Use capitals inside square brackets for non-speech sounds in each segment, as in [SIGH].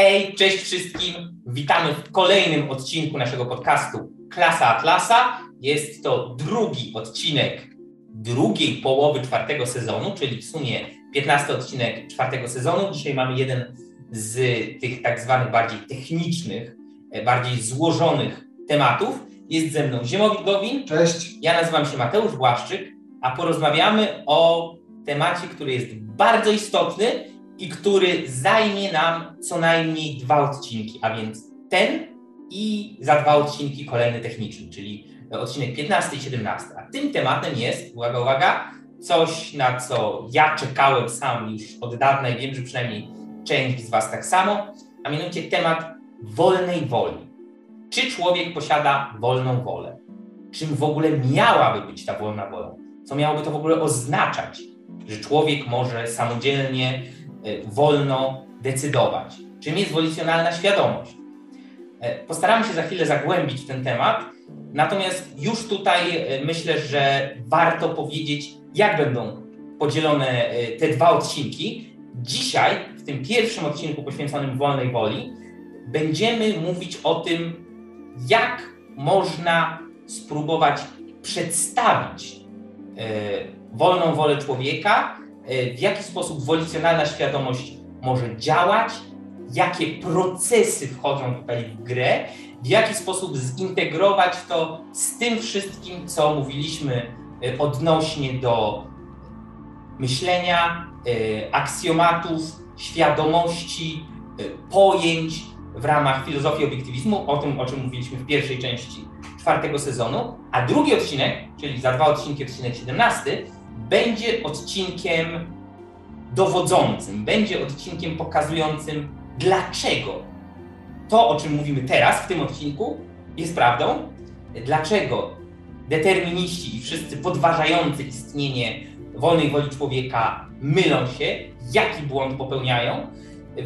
Hej, cześć wszystkim. Witamy w kolejnym odcinku naszego podcastu Klasa Atlasa. Jest to drugi odcinek drugiej połowy czwartego sezonu, czyli w sumie 15 odcinek czwartego sezonu. Dzisiaj mamy jeden z tych tak zwanych bardziej technicznych, e, bardziej złożonych tematów. Jest ze mną Ziemowit Gowin. Cześć. Ja nazywam się Mateusz Błaszczyk, a porozmawiamy o temacie, który jest bardzo istotny i który zajmie nam co najmniej dwa odcinki, a więc ten i za dwa odcinki kolejny techniczny, czyli odcinek 15 i 17. A tym tematem jest, uwaga, uwaga, coś, na co ja czekałem sam już od dawna i wiem, że przynajmniej część z Was tak samo, a mianowicie temat wolnej woli. Czy człowiek posiada wolną wolę? Czym w ogóle miałaby być ta wolna wola? Co miałoby to w ogóle oznaczać, że człowiek może samodzielnie, wolno decydować? Czym jest wolicjonalna świadomość? E, postaramy się za chwilę zagłębić w ten temat, natomiast już tutaj e, myślę, że warto powiedzieć, jak będą podzielone te dwa odcinki. Dzisiaj, w tym pierwszym odcinku poświęconym wolnej woli, będziemy mówić o tym, jak można spróbować przedstawić wolną wolę człowieka, w jaki sposób wolicjonalna świadomość może działać, jakie procesy wchodzą tutaj w grę, w jaki sposób zintegrować to z tym wszystkim, co mówiliśmy e, odnośnie do myślenia, aksjomatów, świadomości, pojęć, w ramach filozofii obiektywizmu, o tym, o czym mówiliśmy w pierwszej części czwartego sezonu, a drugi odcinek, czyli za dwa odcinki, odcinek 17, będzie odcinkiem dowodzącym, będzie odcinkiem pokazującym, dlaczego to, o czym mówimy teraz w tym odcinku, jest prawdą, dlaczego determiniści i wszyscy podważający istnienie wolnej woli człowieka mylą się, jaki błąd popełniają,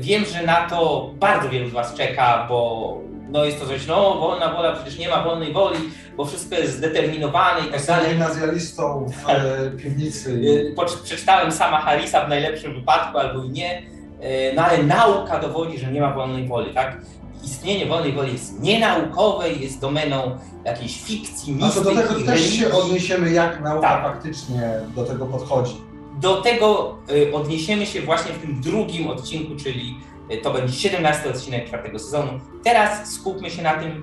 Wiem, że na to bardzo wielu z Was czeka, bo no jest to coś, no wolna wola, przecież nie ma wolnej woli, bo wszystko jest zdeterminowane i tak dalej. gimnazjalistą w [LAUGHS] tak. e, piwnicy. Y, przeczytałem sama Harrisa w najlepszym wypadku albo i nie, y, no ale nauka dowodzi, że nie ma wolnej woli, tak? Istnienie wolnej woli jest nienaukowe, jest domeną jakiejś fikcji, mistyki, A to do tego też się odniesiemy, jak nauka tak. faktycznie do tego podchodzi. Do tego y, odniesiemy się właśnie w tym drugim odcinku, czyli to będzie 17 odcinek czwartego sezonu. Teraz skupmy się na tym,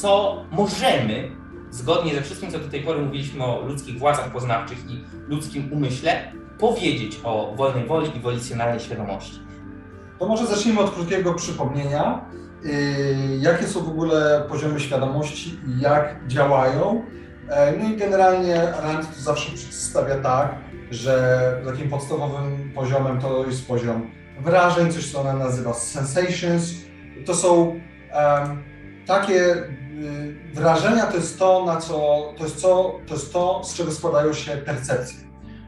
co możemy, zgodnie ze wszystkim, co do tej pory mówiliśmy o ludzkich władzach poznawczych i ludzkim umyśle, powiedzieć o wolnej woli i wolicjonalnej świadomości. To może zacznijmy od krótkiego przypomnienia, yy, jakie są w ogóle poziomy świadomości i jak działają. E, no i generalnie Rand to zawsze przedstawia tak, że takim podstawowym poziomem to jest poziom wrażeń, coś co ona nazywa sensations. To są um, takie y, wrażenia, to jest to, na co, to jest, co, to jest to, z czego składają się percepcje.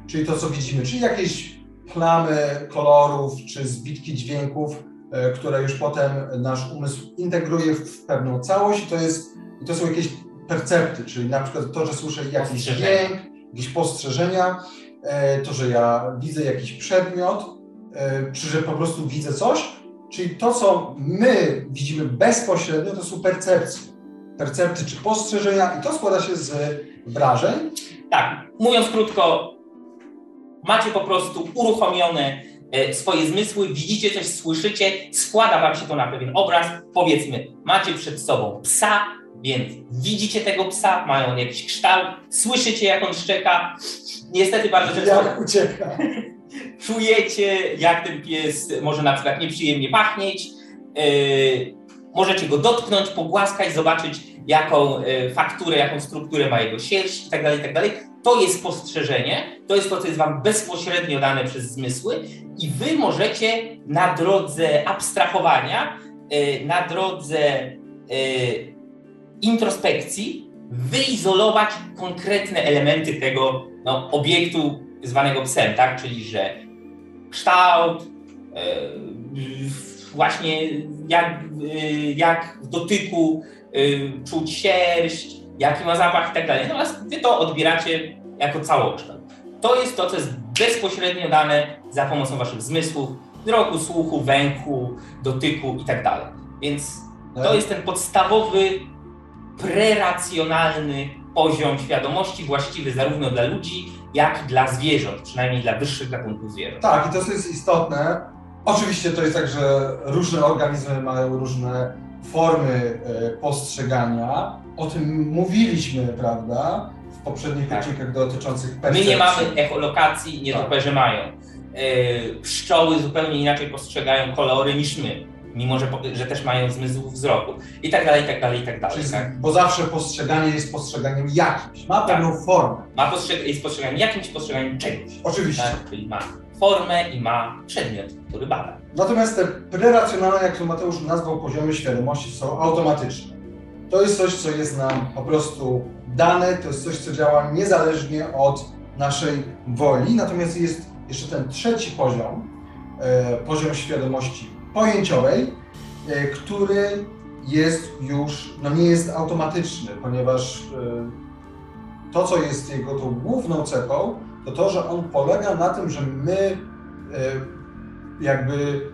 Czyli to, co widzimy, czyli jakieś plamy kolorów, czy zbitki dźwięków, y, które już potem nasz umysł integruje w pewną całość i to, jest, i to są jakieś percepty, czyli na przykład to, że słyszę jakiś dźwięk, jakieś postrzeżenia, E, to, że ja widzę jakiś przedmiot, czy że po prostu widzę coś, czyli to, co my widzimy bezpośrednio, to są percepcje. Percepcje czy postrzeżenia i to składa się z wrażeń. Tak, mówiąc krótko, macie po prostu uruchomione e, swoje zmysły, widzicie coś, słyszycie, składa wam się to na pewien obraz. Powiedzmy, macie przed sobą psa, więc widzicie tego psa, mają jakiś kształt, słyszycie jak on szczeka, niestety bardzo często... Jak ucieka. [LAUGHS] Czujecie, jak ten pies może na przykład nieprzyjemnie pachnieć, yy, możecie go dotknąć, pogłaskać, zobaczyć jaką yy, fakturę, jaką strukturę ma jego sierść itd., tak itd. Tak to jest spostrzeżenie, to jest to, co jest Wam bezpośrednio dane przez zmysły i Wy możecie na drodze abstrahowania, yy, na drodze introspekcji wyizolować konkretne elementy tego no, obiektu zwanego psem, tak? Czyli że kształt, e, właśnie jak, e, jak w dotyku e, czuć sierść, jaki ma zapach i tak dalej. Natomiast wy to odbieracie jako całokształt. To jest to, co jest bezpośrednio dane za pomocą waszych zmysłów wzroku, słuchu, węchu, dotyku i tak dalej. Więc to jest ten podstawowy, preracjonalny poziom świadomości właściwy zarówno dla ludzi, jak i dla zwierząt, przynajmniej dla wyższych gatunków zwierząt. Tak, i to jest istotne. Oczywiście to jest tak, że różne organizmy mają różne formy e, postrzegania. O tym mówiliśmy, prawda, w poprzednich Tak. odcinkach dotyczących My percepcji. nie mamy echolokacji, nietoperze mają. Yy, Pszczoły zupełnie inaczej postrzegają kolory niż my, mimo że, że też mają zmysł wzroku. I tak dalej, i tak dalej, i tak dalej. Tak? Bo zawsze postrzeganie jest postrzeganiem jakimś, ma pewną formę. Ma postrzeg- jest postrzeganiem jakimś postrzeganiem czegoś. Oczywiście. Tak? Czyli ma formę i ma przedmiot, który bada. Natomiast te preracjonalne, jak to Mateusz nazwał, poziomy świadomości są automatyczne. To jest coś, co jest nam po prostu dane, to jest coś, co działa niezależnie od naszej woli. Natomiast jest jeszcze ten trzeci poziom, e, poziom świadomości pojęciowej, e, który jest już, no nie jest automatyczny, ponieważ e, to, co jest jego tą główną cechą, to to, że on polega na tym, że my e, jakby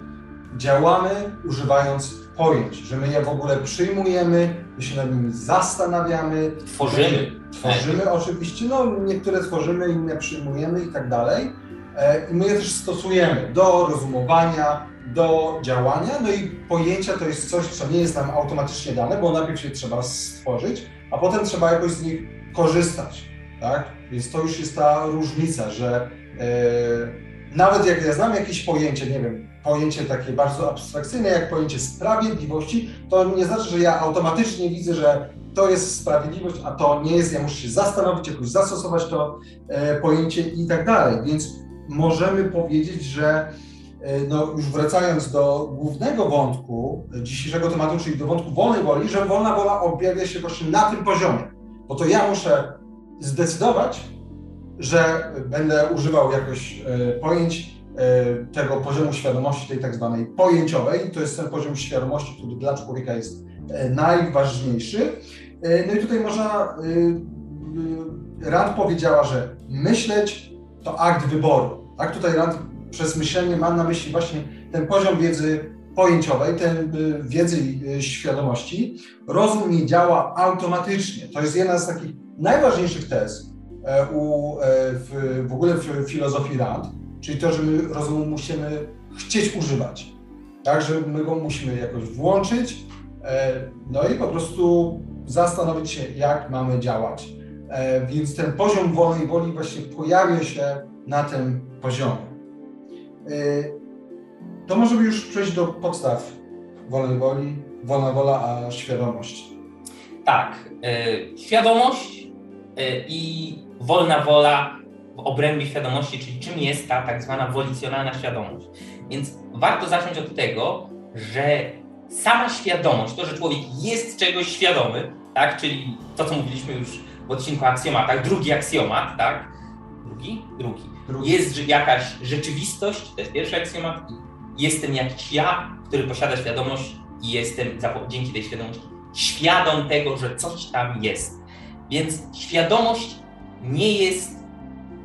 działamy używając pojęć, że my je w ogóle przyjmujemy, my się nad nimi zastanawiamy, Tworzymy. tworzymy oczywiście, no niektóre tworzymy, inne przyjmujemy i tak dalej. I my je też stosujemy do rozumowania, do działania, no i pojęcia to jest coś, co nie jest nam automatycznie dane, bo najpierw je trzeba stworzyć, a potem trzeba jakoś z nich korzystać, tak? Więc to już jest ta różnica, że e, nawet jak ja znam jakieś pojęcie, nie wiem, pojęcie takie bardzo abstrakcyjne, jak pojęcie sprawiedliwości, to nie znaczy, że ja automatycznie widzę, że to jest sprawiedliwość, a to nie jest, ja muszę się zastanowić, jakoś zastosować to e, pojęcie i tak dalej. Więc możemy powiedzieć, że no, już wracając do głównego wątku dzisiejszego tematu, czyli do wątku wolnej woli, że wolna wola objawia się właśnie na tym poziomie. Bo to ja muszę zdecydować, że będę używał jakoś e, pojęć e, tego poziomu świadomości, tej tak zwanej pojęciowej. To jest ten poziom świadomości, który dla człowieka jest e, najważniejszy. E, No i tutaj można, e, e, Rand powiedziała, że myśleć to akt wyboru. Tak, tutaj Rand przez myślenie ma na myśli właśnie ten poziom wiedzy pojęciowej, ten e, wiedzy e, świadomości. Rozum nie działa automatycznie. To jest jedna z takich najważniejszych tez e, u, w, w ogóle w filozofii Rand, czyli to, że my rozumu musimy chcieć używać. Tak, że my go musimy jakoś włączyć, no i po prostu zastanowić się, jak mamy działać. Więc ten poziom wolnej woli właśnie pojawia się na tym poziomie. E, To możemy już przejść do podstaw wolnej woli, wolna wola, a świadomość. Tak, e, świadomość e, i wolna wola w obrębie świadomości, czyli czym jest ta tak zwana wolicjonalna świadomość. Więc warto zacząć od tego, że sama świadomość, to, że człowiek jest czegoś świadomy, tak, czyli to, co mówiliśmy już w odcinku aksjomatach, drugi aksjomat, tak, drugi? Drugi. Drugi. Jest jakaś rzeczywistość, to jest pierwszy aksjomat, jestem jakiś ja, który posiada świadomość i jestem dzięki tej świadomości świadom tego, że coś tam jest. Więc świadomość nie jest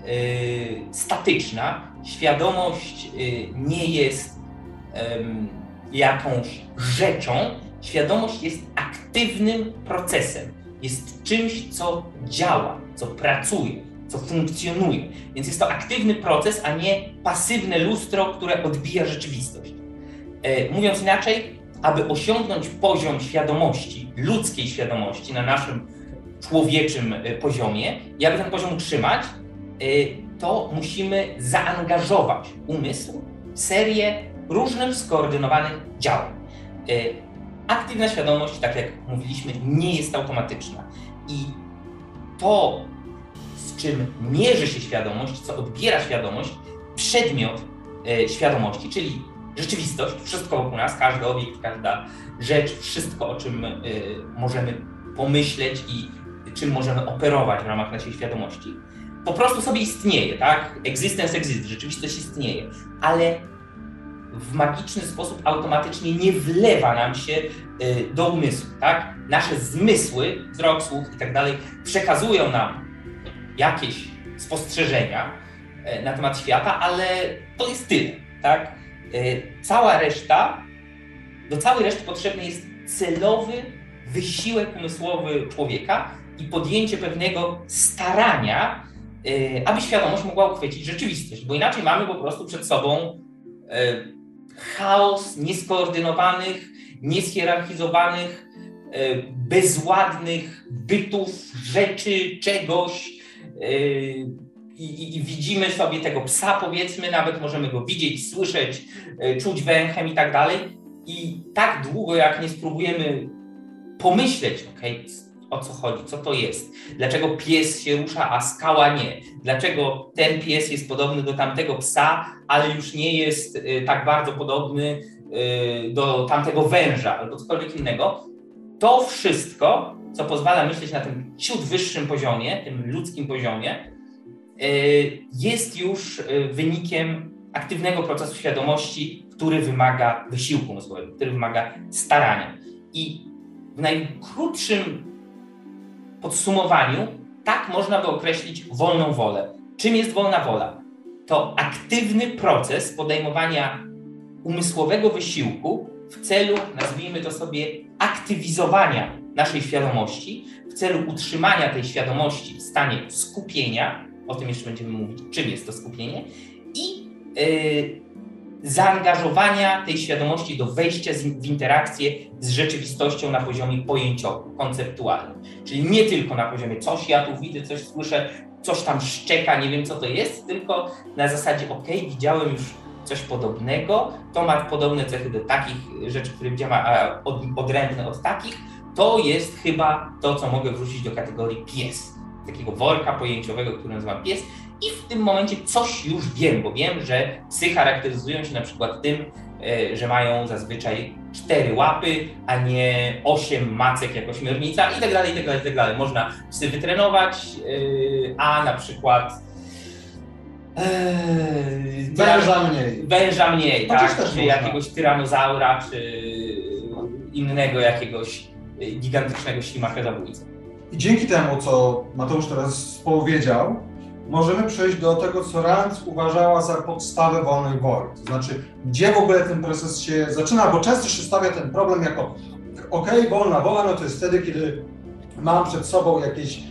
yy, statyczna, świadomość yy, nie jest em, jakąś rzeczą, świadomość jest aktywnym procesem, jest czymś, co działa, co pracuje, co funkcjonuje. Więc jest to aktywny proces, a nie pasywne lustro, które odbija rzeczywistość. E, mówiąc inaczej, aby osiągnąć poziom świadomości, ludzkiej świadomości na naszym człowieczym e, poziomie i aby ten poziom utrzymać, e, to musimy zaangażować umysł w serię różnych skoordynowanych działań. Aktywna świadomość, tak jak mówiliśmy, nie jest automatyczna i to, z czym mierzy się świadomość, co odbiera świadomość, przedmiot e, świadomości, czyli rzeczywistość, wszystko wokół nas, każdy obiekt, każda rzecz, wszystko, o czym y, możemy pomyśleć i czym możemy operować w ramach naszej świadomości, po prostu sobie istnieje, tak? Existence exist, rzeczywistość istnieje, ale w magiczny sposób automatycznie nie wlewa nam się y, do umysłu, tak? Nasze zmysły, wzrok, słuch i tak dalej, przekazują nam jakieś spostrzeżenia e, na temat świata, ale to jest tyle, tak? cała reszta, do całej reszty potrzebny jest celowy wysiłek umysłowy człowieka i podjęcie pewnego starania, aby świadomość mogła uchwycić rzeczywistość, bo inaczej mamy po prostu przed sobą chaos nieskoordynowanych, niezhierarchizowanych, e, bezładnych bytów, rzeczy, czegoś. E, I, I, widzimy sobie tego psa, powiedzmy, nawet możemy go widzieć, słyszeć, e, czuć węchem i tak dalej. I tak długo, jak nie spróbujemy pomyśleć, ok, o co chodzi, co to jest, dlaczego pies się rusza, a skała nie, dlaczego ten pies jest podobny do tamtego psa, ale już nie jest y, tak bardzo podobny do tamtego węża albo cokolwiek innego. To wszystko, co pozwala myśleć na tym ciut wyższym poziomie, tym ludzkim poziomie, y, jest już wynikiem aktywnego procesu świadomości, który wymaga wysiłku mózgowego, który wymaga starania. I w najkrótszym podsumowaniu tak można by określić wolną wolę. Czym jest wolna wola? To aktywny proces podejmowania umysłowego wysiłku w celu, nazwijmy to sobie, aktywizowania naszej świadomości, w celu utrzymania tej świadomości w stanie skupienia, o tym jeszcze będziemy mówić, czym jest to skupienie, i yy, zaangażowania tej świadomości do wejścia w interakcję z rzeczywistością na poziomie pojęciowym, konceptualnym. Czyli nie tylko na poziomie coś ja tu widzę, coś słyszę, coś tam szczeka, nie wiem co to jest, tylko na zasadzie ok, widziałem już coś podobnego, to ma podobne cechy do takich rzeczy, które widziałem, a od, odrębne od takich, to jest chyba to, co mogę wrzucić do kategorii pies. Takiego worka pojęciowego, który nazywa pies i w tym momencie coś już wiem, bo wiem, że psy charakteryzują się na przykład tym, e, że mają zazwyczaj cztery łapy, a nie osiem macek jak ośmiornica i tak dalej, i tak dalej, i tak dalej. Można psy wytrenować, e, a na przykład Eee, węża mniej. Węża mniej, tak? Czy jakiegoś tyranozaura, czy innego jakiegoś gigantycznego ślimaka zabójcy. I dzięki temu, co Mateusz teraz powiedział, możemy przejść do tego, co Rand uważała za podstawę wolnej woli. To znaczy, gdzie w ogóle ten proces się zaczyna, bo często się stawia ten problem jako ok, wolna wola, no to jest wtedy, kiedy mam przed sobą jakieś y,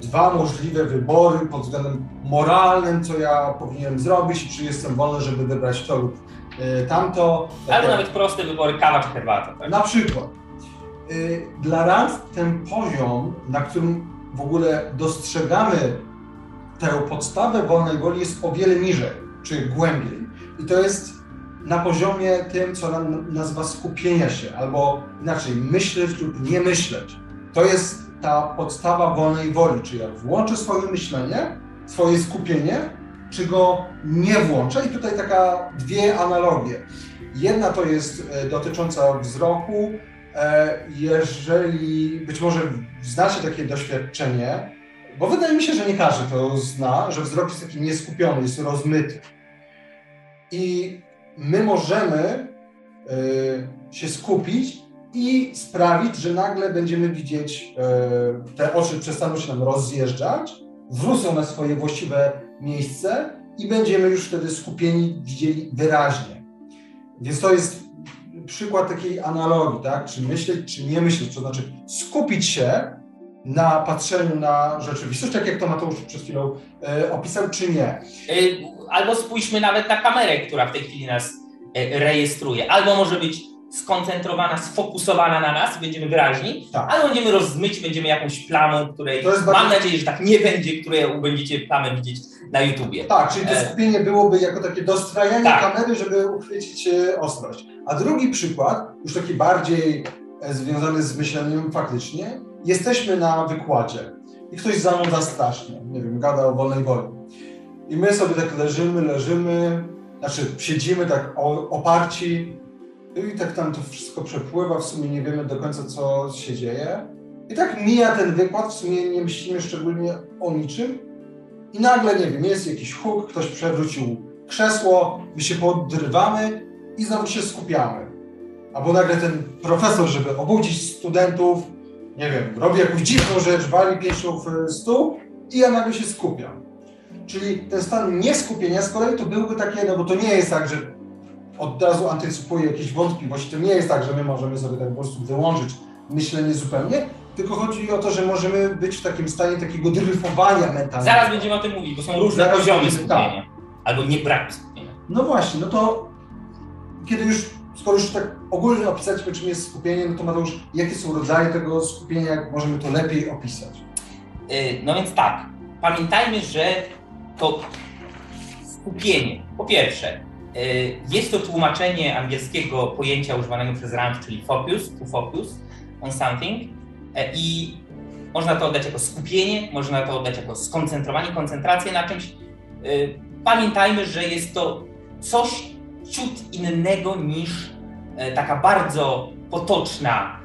dwa możliwe wybory pod względem moralnym, co ja powinienem zrobić czy jestem wolny, żeby wybrać to lub y, tamto. Albo nawet proste wybory, kawa czy herbata. Tak? Na przykład. Y, dla Rand ten poziom, na którym w ogóle dostrzegamy tę podstawę wolnej woli jest o wiele niżej, czy głębiej. I to jest na poziomie tym, co nam nazywa skupienia się, albo inaczej, myśleć lub nie myśleć. To jest ta podstawa wolnej woli, czy ja włączę swoje myślenie, swoje skupienie, czy go nie włączę. I tutaj taka dwie analogie. Jedna to jest e, dotycząca wzroku. E, jeżeli być może znacie takie doświadczenie, bo wydaje mi się, że nie każdy to zna, że wzrok jest taki nieskupiony, jest rozmyty. I my możemy y, się skupić i sprawić, że nagle będziemy widzieć, y, te oczy przestaną się nam rozjeżdżać, wrócą na swoje właściwe miejsce i będziemy już wtedy skupieni, widzieli wyraźnie. Więc to jest przykład takiej analogii, tak? Czy myśleć, czy nie myśleć, to znaczy skupić się na patrzeniu na rzeczywistość, tak jak to Mateusz przed chwilą e, opisał, czy nie. E, albo spójrzmy nawet na kamerę, która w tej chwili nas e, rejestruje. Albo może być skoncentrowana, sfokusowana na nas, będziemy wyraźni, tak. albo będziemy rozmyć, będziemy jakąś plamą, której mam bardzo... nadzieję, że tak nie będzie, której będziecie plamę widzieć na YouTubie. Tak, czyli to e, skupienie byłoby jako takie dostrajanie tak. kamery, żeby uchwycić ostrość. A drugi przykład, już taki bardziej związany z myśleniem faktycznie, jesteśmy na wykładzie i ktoś zanudza strasznie, nie wiem, gada o wolnej woli. I my sobie tak leżymy, leżymy, znaczy siedzimy tak oparci i tak tam to wszystko przepływa, w sumie nie wiemy do końca, co się dzieje. I tak mija ten wykład, w sumie nie myślimy szczególnie o niczym. I nagle, nie wiem, jest jakiś huk, ktoś przewrócił krzesło, my się podrywamy i znowu się skupiamy. Albo nagle ten profesor, żeby obudzić studentów, nie wiem, robi jakąś dziwną rzecz, wali pięścią w stół i ja nagle się skupiam. Czyli ten stan nieskupienia z kolei to byłby takie, no bo to nie jest tak, że od razu antycypuję jakieś wątpliwości. To nie jest tak, że my możemy sobie tak po prostu wyłączyć myślenie zupełnie, tylko chodzi o to, że możemy być w takim stanie takiego dryfowania mentalnego. Zaraz będziemy o tym mówić, bo są różne Zaraz poziomy skupienia. Albo nie braku skupienia. No właśnie, no to kiedy już, skoro już tak ogólnie opisaliśmy, czym jest skupienie, no to Mateusz, jakie są rodzaje tego skupienia, jak możemy to lepiej opisać? Y, No więc tak, pamiętajmy, że to skupienie, po pierwsze, jest to tłumaczenie angielskiego pojęcia używanego przez Rand, czyli focus, to focus on something y, i można to oddać jako skupienie, można to oddać jako skoncentrowanie, koncentrację na czymś. Y, Pamiętajmy, że jest to coś ciut innego niż taka bardzo potoczna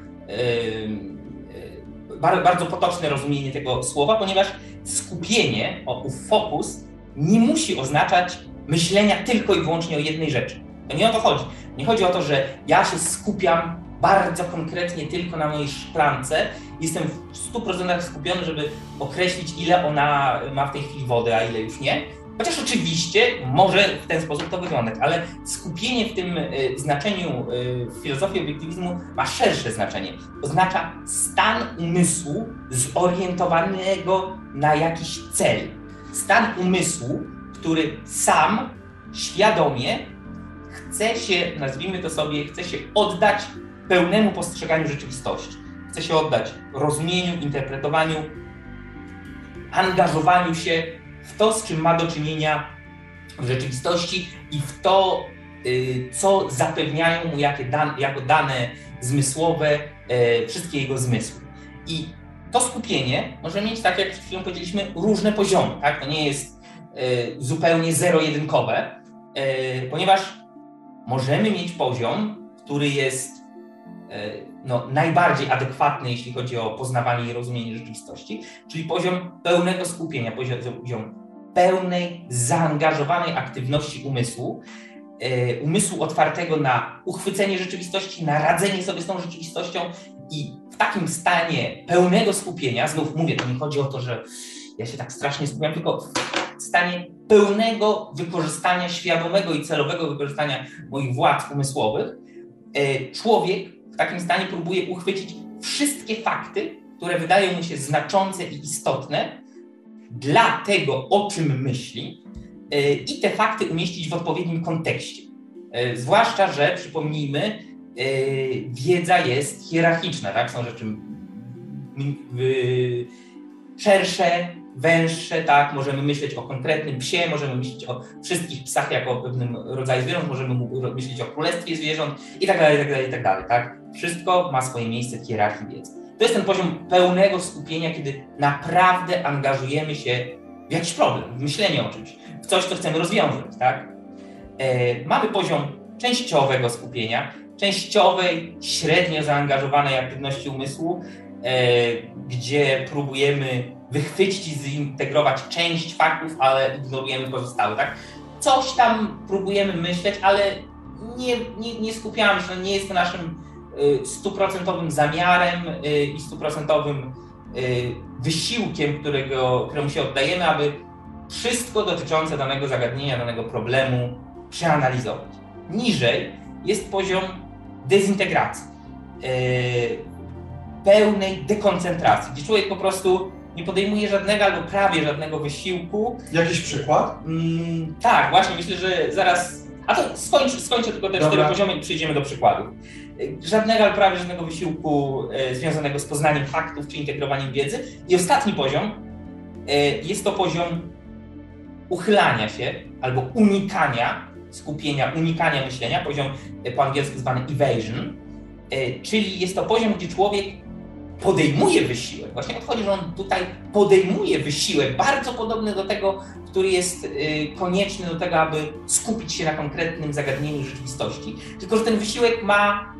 bar- bardzo potoczne rozumienie tego słowa, ponieważ skupienie, o ów fokus, nie musi oznaczać myślenia tylko i wyłącznie o jednej rzeczy. To nie o to chodzi. Nie chodzi o to, że ja się skupiam bardzo konkretnie tylko na mojej szklance. Jestem w 100% skupiony, żeby określić, ile ona ma w tej chwili wody, a ile już nie. Chociaż oczywiście może w ten sposób to wyglądać, ale skupienie w tym y, znaczeniu y, w filozofii obiektywizmu ma szersze znaczenie. Oznacza stan umysłu zorientowanego na jakiś cel. Stan umysłu, który sam świadomie chce się, nazwijmy to sobie, chce się oddać pełnemu postrzeganiu rzeczywistości. Chce się oddać rozumieniu, interpretowaniu, angażowaniu się w to, z czym ma do czynienia w rzeczywistości i w to, y, co zapewniają mu dan, jako dane zmysłowe e, wszystkie jego zmysły. I to skupienie może mieć, tak jak przed chwilą powiedzieliśmy, różne poziomy. Tak? To nie jest zupełnie zero-jedynkowe, e, ponieważ możemy mieć poziom, który jest e, no, najbardziej adekwatny, jeśli chodzi o poznawanie i rozumienie rzeczywistości, czyli poziom pełnego skupienia, poziom, pełnej, zaangażowanej aktywności umysłu, umysłu otwartego na uchwycenie rzeczywistości, na radzenie sobie z tą rzeczywistością i w takim stanie pełnego skupienia, znów mówię, to nie chodzi o to, że ja się tak strasznie skupiam, tylko w stanie pełnego wykorzystania, świadomego i celowego wykorzystania moich władz umysłowych, e, człowiek w takim stanie próbuje uchwycić wszystkie fakty, które wydają mu się znaczące i istotne dla tego, o czym myśli, e, i te fakty umieścić w odpowiednim kontekście. E, Zwłaszcza, że przypomnijmy, wiedza jest hierarchiczna, tak? Są rzeczy szersze, węższe, tak? Możemy myśleć o konkretnym psie, możemy myśleć o wszystkich psach jako o pewnym rodzaju zwierząt, możemy myśleć o królestwie zwierząt i tak dalej, i tak dalej, i tak dalej, tak? Wszystko ma swoje miejsce w hierarchii wiedzy. To jest ten poziom pełnego skupienia, kiedy naprawdę angażujemy się w jakiś problem, w myślenie o czymś, w coś, co chcemy rozwiązać, tak? E, mamy poziom częściowego skupienia, częściowej, średnio zaangażowanej aktywności umysłu, e, gdzie próbujemy wychwycić i zintegrować część faktów, ale ignorujemy pozostałe, tak? Coś tam próbujemy myśleć, ale nie, nie, nie skupiamy się, nie jest to naszym y, stuprocentowym zamiarem y, i stuprocentowym y, wysiłkiem, którego, któremu się oddajemy, aby wszystko dotyczące danego zagadnienia, danego problemu przeanalizować. Niżej jest poziom dezintegracji, pełnej dekoncentracji, gdzie człowiek po prostu nie podejmuje żadnego albo prawie żadnego wysiłku. Jakiś przykład? Mm, tak, właśnie myślę, że zaraz. A to skończę, skończę tylko te Dobra. cztery poziomy i przejdziemy do przykładów. Żadnego albo prawie żadnego wysiłku e, związanego z poznaniem faktów czy integrowaniem wiedzy. I ostatni poziom e, jest to poziom uchylania się albo unikania skupienia, unikania myślenia, poziom e, po angielsku zwany evasion, e, czyli jest to poziom, gdzie człowiek podejmuje wysiłek. Właśnie odchodzi, że on tutaj podejmuje wysiłek, bardzo podobny do tego, który jest y, konieczny do tego, aby skupić się na konkretnym zagadnieniu rzeczywistości. Tylko, że ten wysiłek ma